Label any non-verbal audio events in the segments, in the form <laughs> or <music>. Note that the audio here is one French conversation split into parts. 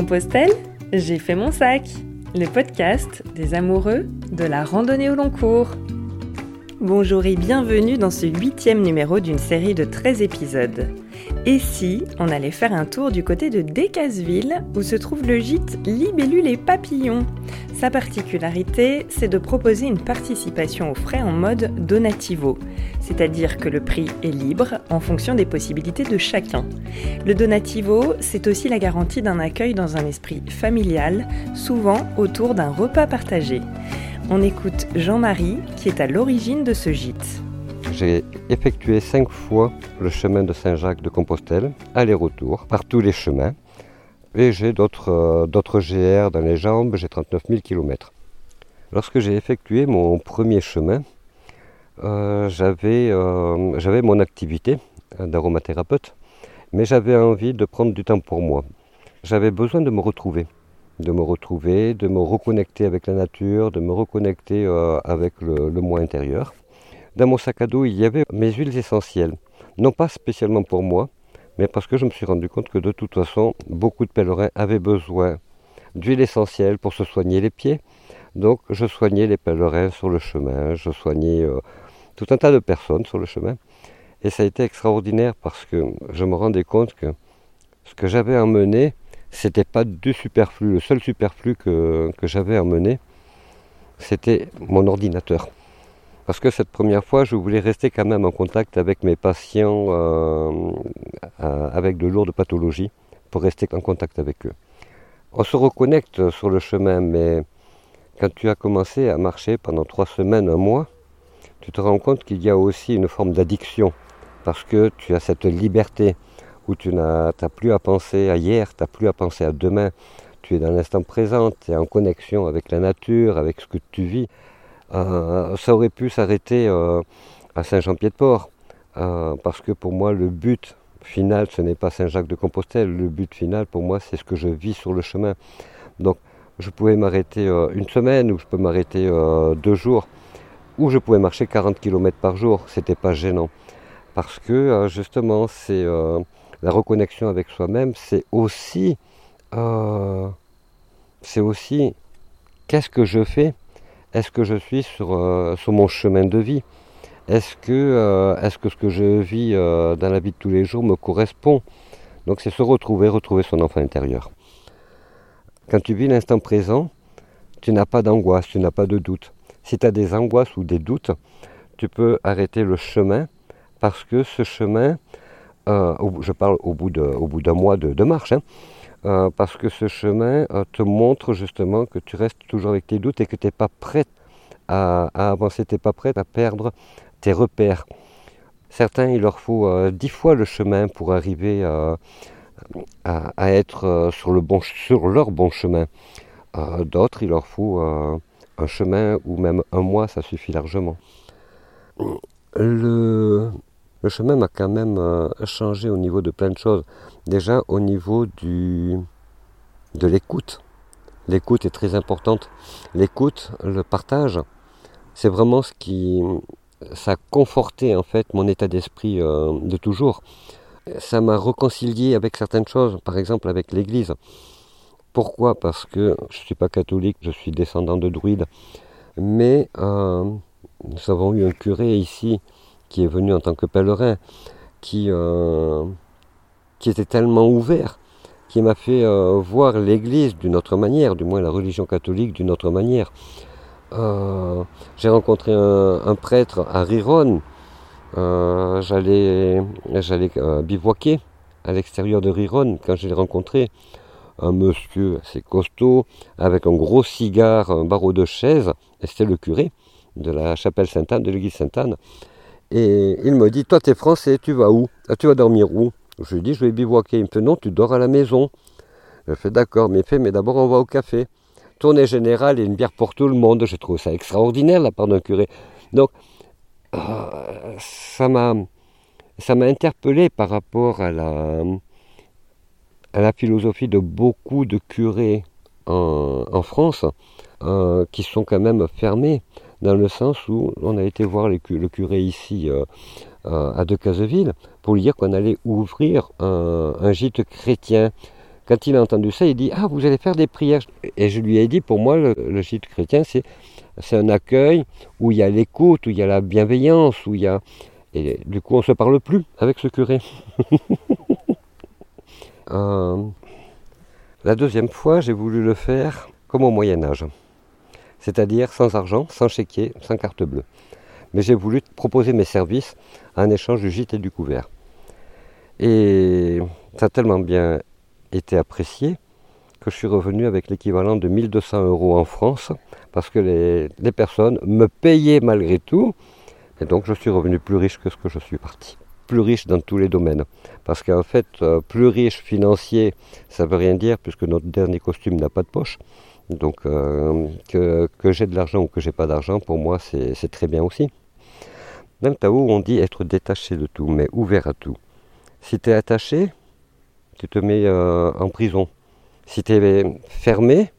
Compostelle, j'ai fait mon sac, le podcast des amoureux de la randonnée au long cours. Bonjour et bienvenue dans ce huitième numéro d'une série de 13 épisodes. Et si on allait faire un tour du côté de Decazeville, où se trouve le gîte Libellule et Papillons Sa particularité, c'est de proposer une participation aux frais en mode donativo, c'est-à-dire que le prix est libre en fonction des possibilités de chacun. Le donativo, c'est aussi la garantie d'un accueil dans un esprit familial, souvent autour d'un repas partagé. On écoute Jean-Marie qui est à l'origine de ce gîte. J'ai effectué cinq fois le chemin de Saint-Jacques de Compostelle, aller-retour, par tous les chemins. Et j'ai d'autres euh, GR dans les jambes, j'ai 39 000 km. Lorsque j'ai effectué mon premier chemin, euh, euh, j'avais mon activité d'aromathérapeute, mais j'avais envie de prendre du temps pour moi. J'avais besoin de me retrouver, de me retrouver, de me reconnecter avec la nature, de me reconnecter avec le, moi intérieur. Dans mon sac à dos, il y avait mes huiles essentielles. Non pas spécialement pour moi, mais parce que je me suis rendu compte que de toute façon, beaucoup de pèlerins avaient besoin d'huile essentielle pour se soigner les pieds. Donc je soignais les pèlerins sur le chemin, je soignais euh, tout un tas de personnes sur le chemin. Et ça a été extraordinaire parce que je me rendais compte que ce que j'avais emmené, c'était pas du superflu. Le seul superflu que, que j'avais emmené, c'était mon ordinateur. Parce que cette première fois, je voulais rester quand même en contact avec mes patients euh, euh, avec de lourdes pathologies, pour rester en contact avec eux. On se reconnecte sur le chemin, mais quand tu as commencé à marcher pendant trois semaines, un mois, tu te rends compte qu'il y a aussi une forme d'addiction, parce que tu as cette liberté où tu n'as plus à penser à hier, tu n'as plus à penser à demain, tu es dans l'instant présent, tu es en connexion avec la nature, avec ce que tu vis. Euh, ça aurait pu s'arrêter euh, à Saint-Jean-Pied-de-Port, euh, parce que pour moi, le but final, ce n'est pas Saint-Jacques-de-Compostelle. Le but final, pour moi, c'est ce que je vis sur le chemin. Donc, je pouvais m'arrêter une semaine, ou je peux m'arrêter deux jours, ou je pouvais marcher 40 km par jour. C'était pas gênant. Parce que, justement, c'est la reconnexion avec soi-même, c'est aussi, c'est aussi, qu'est-ce que je fais? Est-ce que je suis sur, euh, mon chemin de vie? Est-ce que, euh, est que ce que je vis euh, dans la vie de tous les jours me correspond? Donc c'est se retrouver, retrouver son enfant intérieur. Quand tu vis l'instant présent, tu n'as pas d'angoisse, tu n'as pas de doute. Si tu as des angoisses ou des doutes, tu peux arrêter le chemin parce que ce chemin, je parle au bout d'un mois de, marche, hein, euh, parce que ce chemin euh, te montre justement que tu restes toujours avec tes doutes et que tu n'es pas prêt à, avancer, tu n'es pas prêt à perdre tes repères. Certains, il leur faut euh, dix fois le chemin pour arriver à, être sur, le bon, sur leur bon chemin. D'autres, il leur faut un chemin ou même un mois, ça suffit largement. Le chemin m'a quand même euh, changé au niveau de plein de choses. Déjà au niveau du, de l'écoute. L'écoute est très importante. L'écoute, le partage, c'est vraiment ce qui ça a conforté en fait mon état d'esprit euh, de toujours. Ça m'a réconcilié avec certaines choses, par exemple avec l'Église. Pourquoi? Parce que je ne suis pas catholique, je suis descendant de druides. Mais euh, nous avons eu un curé ici qui est venu en tant que pèlerin, qui, euh, était tellement ouvert, qui m'a fait euh, voir l'Église d'une autre manière, du moins la religion catholique d'une autre manière. Euh, j'ai rencontré un, prêtre à Riron, j'allais, bivouaquer à l'extérieur de Riron quand je l'ai rencontré. Un monsieur assez costaud, avec un gros cigare, un barreau de chaise, et c'était le curé de la chapelle Sainte-Anne, de l'église Sainte-Anne. Et il me dit, toi tu es français, tu vas où? Ah, Tu vas dormir où? Je lui dis, je vais bivouaquer. Il me fait, non, tu dors à la maison. Je fais, d'accord, mais mais d'abord on va au café. Tournée générale et une bière pour tout le monde. J'ai trouvé ça extraordinaire la part d'un curé. Donc, ça m'a ça m'a interpellé par rapport à la, à la philosophie de beaucoup de curés en, France euh, qui sont quand même fermés dans le sens où on a été voir le curé ici euh, euh, à Decazeville pour lui dire qu'on allait ouvrir un, gîte chrétien, Quand il a entendu ça, il dit Ah, vous allez faire des prières. Et je lui ai dit Pour moi, le, gîte chrétien, c'est, c'est un accueil où il y a l'écoute, où il y a la bienveillance, où il y a. Et du coup, on ne se parle plus avec ce curé. <laughs> Euh, la deuxième fois, j'ai voulu le faire comme au Moyen Âge, c'est-à-dire sans argent, sans chéquier, sans carte bleue. Mais j'ai voulu proposer mes services en échange du gîte et du couvert. Et ça a tellement bien été apprécié que je suis revenu avec l'équivalent de 1200 euros en France parce que les, les, personnes me payaient malgré tout. Et donc je suis revenu plus riche que ce que je suis parti plus riche dans tous les domaines. Parce qu'en fait, euh, plus riche financier, ça veut rien dire puisque notre dernier costume n'a pas de poche. Donc euh, que, j'ai de l'argent ou que j'ai pas d'argent, pour moi, c'est très bien aussi. Même Tao, on dit être détaché de tout, mais ouvert à tout. Si tu es attaché, tu te mets euh, en prison. Si tu es fermé,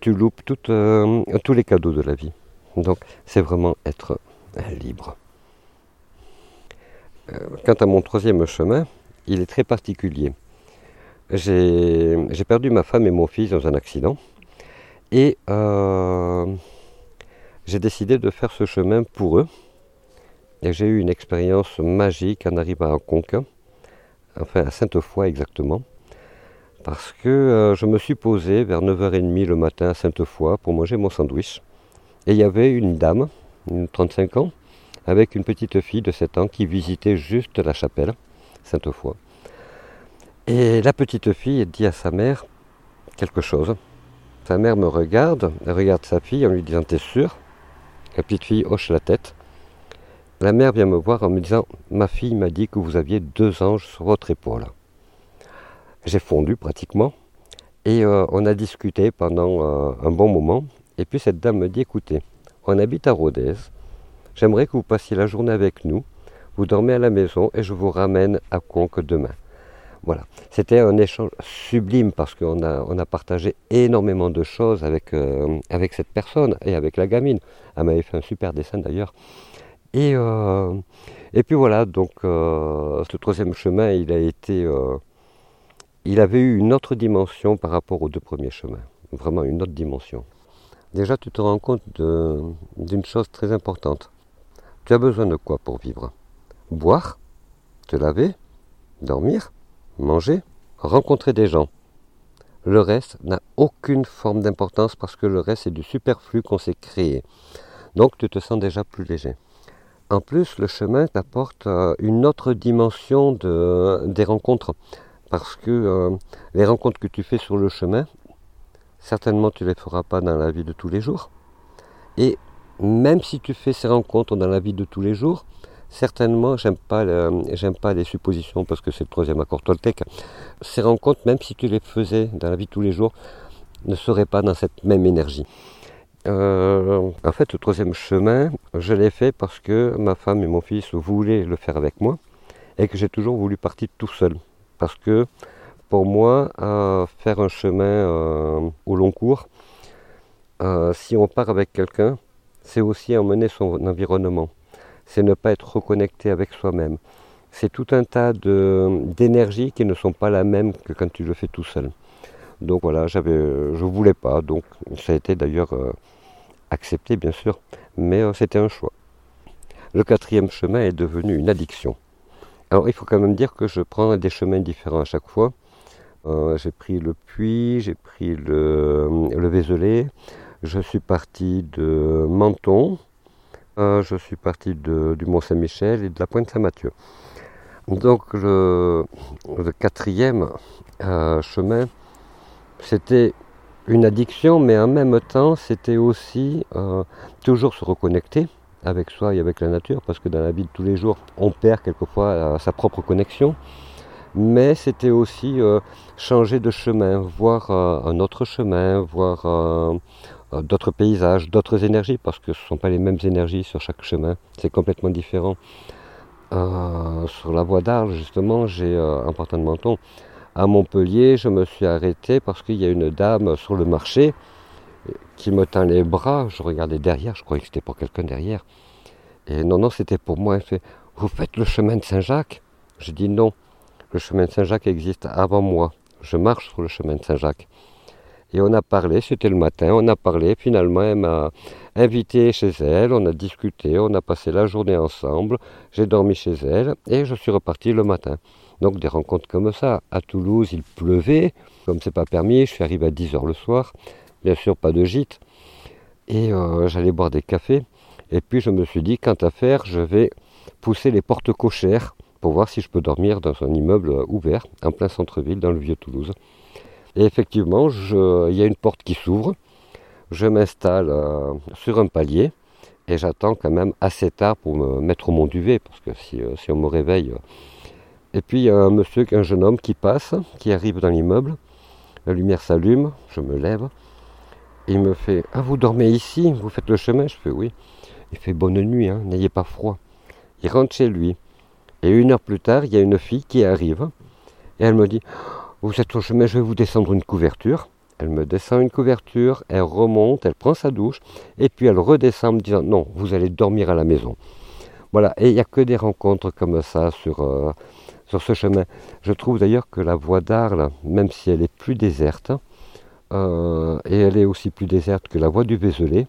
tu loupes euh, tous les cadeaux de la vie. Donc c'est vraiment être libre. Quant à mon troisième chemin, il est très particulier. J'ai perdu ma femme et mon fils dans un accident et euh, j'ai décidé de faire ce chemin pour eux. Et j'ai eu une expérience magique en arrivant à Conques, enfin à Sainte-Foy exactement, parce que euh, je me suis posé vers 9h30 le matin à Sainte-Foy pour manger mon sandwich. Et il y avait une dame, une 35 ans, avec une petite fille de 7 ans qui visitait juste la chapelle, Sainte-Foy. Et la petite fille dit à sa mère quelque chose. Sa mère me regarde, elle regarde sa fille en lui disant T'es sûr? La petite fille hoche la tête. La mère vient me voir en me disant Ma fille m'a dit que vous aviez deux anges sur votre épaule. J'ai fondu pratiquement et euh, on a discuté pendant euh, un bon moment. Et puis cette dame me dit Écoutez, on habite à Rodez, J'aimerais que vous passiez la journée avec nous. Vous dormez à la maison et je vous ramène à Conques demain. Voilà. C'était un échange sublime parce qu'on a, on a partagé énormément de choses avec, euh, cette personne et avec la gamine. Elle m'avait fait un super dessin d'ailleurs. Et, euh, puis voilà, donc euh, ce troisième chemin, il a été. il avait eu une autre dimension par rapport aux deux premiers chemins. Vraiment une autre dimension. Déjà, tu te rends compte d'une chose très importante. Tu as besoin de quoi pour vivre? Boire, te laver, dormir, manger, rencontrer des gens. Le reste n'a aucune forme d'importance parce que le reste c'est du superflu qu'on s'est créé. Donc tu te sens déjà plus léger. En plus, le chemin t'apporte euh, une autre dimension de, des rencontres. Parce que euh, les rencontres que tu fais sur le chemin, certainement tu ne les feras pas dans la vie de tous les jours. Et même si tu fais ces rencontres dans la vie de tous les jours, certainement, j'aime pas, les suppositions parce que c'est le troisième accord Toltec. Ces rencontres, même si tu les faisais dans la vie tous les jours, ne seraient pas dans cette même énergie. Euh, en fait, le troisième chemin, je l'ai fait parce que ma femme et mon fils voulaient le faire avec moi et que j'ai toujours voulu partir tout seul. Parce que pour moi, faire un chemin euh, au long cours, euh, si on part avec quelqu'un, c'est aussi emmener son environnement. C'est ne pas être reconnecté avec soi-même. C'est tout un tas d'énergies qui ne sont pas la même que quand tu le fais tout seul. Donc voilà, j'avais, je voulais pas. Donc ça a été d'ailleurs euh, accepté, bien sûr, mais euh, c'était un choix. Le quatrième chemin est devenu une addiction. Alors il faut quand même dire que je prends des chemins différents à chaque fois. Euh, j'ai pris le puits, j'ai pris le, le Vézelay, je suis parti de Menton, je suis parti du Mont-Saint-Michel et de la Pointe-Saint-Mathieu. Donc le, quatrième euh, chemin, c'était une addiction, mais en même temps, c'était aussi euh, toujours se reconnecter avec soi et avec la nature, parce que dans la vie de tous les jours, on perd quelquefois sa propre connexion. Mais c'était aussi changer de chemin, voir un autre chemin, voir euh, d'autres paysages, d'autres énergies, parce que ce ne sont pas les mêmes énergies sur chaque chemin, c'est complètement différent. Euh, sur la voie d'Arles, justement, j'ai euh, un partant de Menton. À Montpellier, je me suis arrêté parce qu'il y a une dame sur le marché qui me tend les bras. Je regardais derrière, je croyais que c'était pour quelqu'un derrière. Et non, non, c'était pour moi. Elle fait Vous faites le chemin de Saint-Jacques? Je dis non. Le chemin de Saint-Jacques existe avant moi. Je marche sur le chemin de Saint-Jacques. Et on a parlé, c'était le matin, on a parlé, finalement elle m'a invité chez elle, on a discuté, on a passé la journée ensemble, j'ai dormi chez elle et je suis reparti le matin. Donc des rencontres comme ça. À Toulouse, il pleuvait, comme c'est pas permis, je suis arrivé à 10h le soir, bien sûr pas de gîte, et euh, j'allais boire des cafés. Et puis je me suis dit, quant à faire, je vais pousser les portes cochères pour voir si je peux dormir dans un immeuble ouvert, en plein centre-ville, dans le vieux Toulouse. Et effectivement, il y a une porte qui s'ouvre. Je m'installe euh, sur un palier et j'attends quand même assez tard pour me mettre au mon duvet, parce que si, euh, on me réveille. Euh. Et puis il y a un monsieur, un jeune homme qui passe, qui arrive dans l'immeuble. La lumière s'allume, je me lève. Il me fait Ah, vous dormez ici Vous faites le chemin? Je fais Oui. Il fait Bonne nuit, hein, n'ayez pas froid. Il rentre chez lui. Et une heure plus tard, il y a une fille qui arrive. Et elle me dit vous êtes au chemin, je vais vous descendre une couverture. Elle me descend une couverture, elle remonte, elle prend sa douche, et puis elle redescend en me disant non, vous allez dormir à la maison. Voilà, et il n'y a que des rencontres comme ça sur, euh, sur ce chemin. Je trouve d'ailleurs que la voie d'Arles, même si elle est plus déserte, euh, et elle est aussi plus déserte que la voie du Vézelay,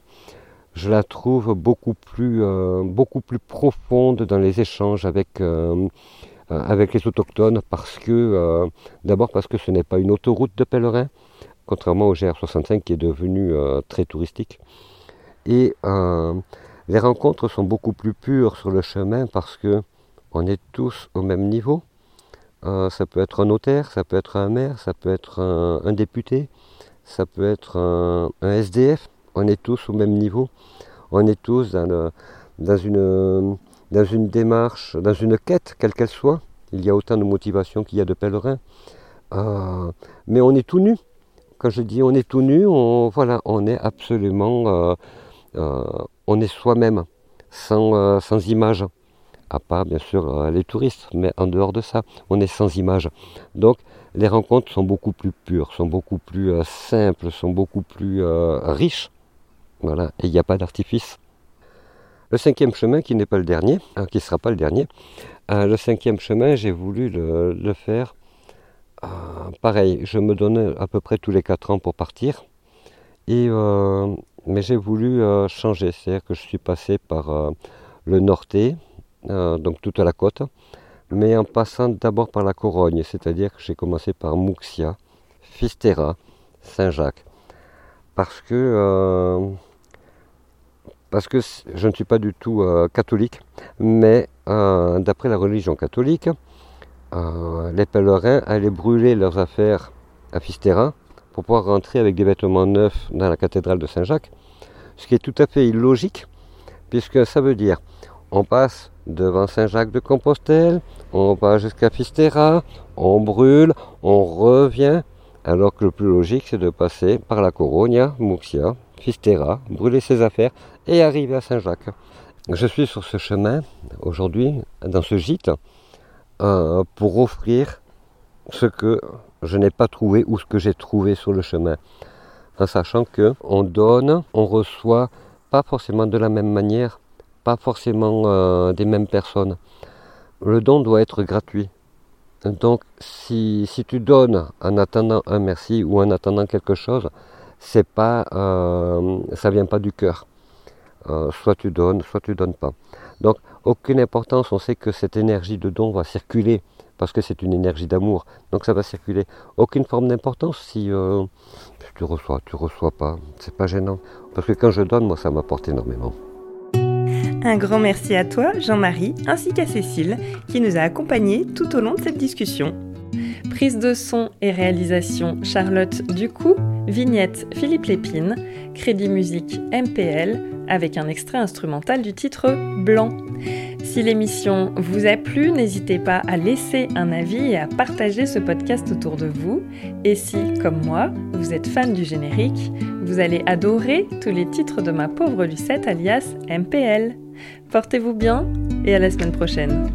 je la trouve beaucoup plus, euh, profonde dans les échanges avec avec les autochtones parce que, euh, d'abord parce que ce n'est pas une autoroute de pèlerins, contrairement au GR65 qui est devenu euh, très touristique. Et les rencontres sont beaucoup plus pures sur le chemin parce que on est tous au même niveau. ça peut être un notaire, ça peut être un maire, ça peut être un, député, ça peut être un, SDF. On est tous au même niveau. On est tous dans une dans une démarche, dans une quête, quelle qu'elle soit. Il y a autant de motivation qu'il y a de pèlerins. Euh, mais on est tout nu. Quand je dis on est tout nu, on, voilà, on est absolument, euh, euh, on est soi-même, sans, sans image. À part bien sûr les touristes, mais en dehors de ça, on est sans image. Donc les rencontres sont beaucoup plus pures, sont beaucoup plus simples, sont beaucoup plus riches. Voilà, et il n'y a pas d'artifice. Le cinquième chemin, qui n'est pas le dernier, hein, qui ne sera pas le dernier, euh, le cinquième chemin, j'ai voulu le, faire. Euh, pareil, je me donnais à peu près tous les quatre ans pour partir. Euh, mais j'ai voulu changer, c'est-à-dire que je suis passé par le Norté, donc toute la côte, mais en passant d'abord par la Corogne, c'est-à-dire que j'ai commencé par Mouxia, Fistera, Saint-Jacques. Parce que parce que je ne suis pas du tout euh, catholique, mais euh, d'après la religion catholique, euh, les pèlerins allaient brûler leurs affaires à Fistera pour pouvoir rentrer avec des vêtements neufs dans la cathédrale de Saint-Jacques, ce qui est tout à fait illogique, puisque ça veut dire on passe devant Saint-Jacques de Compostelle, on va jusqu'à Fistera, on brûle, on revient, alors que le plus logique c'est de passer par la Coronia, Muxia, Fistera, brûler ses affaires et arriver à Saint-Jacques. Je suis sur ce chemin aujourd'hui, dans ce gîte, euh, pour offrir ce que je n'ai pas trouvé ou ce que j'ai trouvé sur le chemin. En sachant que on donne, on reçoit pas forcément de la même manière, pas forcément euh, des mêmes personnes. Le don doit être gratuit. Donc si, si tu donnes en attendant un merci ou en attendant quelque chose, c'est pas, euh, ça vient pas du cœur. Euh, soit tu donnes, soit tu donnes pas. Donc aucune importance, on sait que cette énergie de don va circuler parce que c'est une énergie d'amour, donc ça va circuler. Aucune forme d'importance si, euh, tu reçois, tu reçois pas, c'est pas gênant. Parce que quand je donne, moi ça m'apporte énormément. Un grand merci à toi, Jean-Marie, ainsi qu'à Cécile, qui nous a accompagnés tout au long de cette discussion. Prise de son et réalisation Charlotte Ducou, vignette Philippe Lépine, crédit musique MPL, avec un extrait instrumental du titre Blanc. Si l'émission vous a plu, n'hésitez pas à laisser un avis et à partager ce podcast autour de vous. Et si, comme moi, vous êtes fan du générique, vous allez adorer tous les titres de ma pauvre Lucette alias MPL. Portez-vous bien et à la semaine prochaine.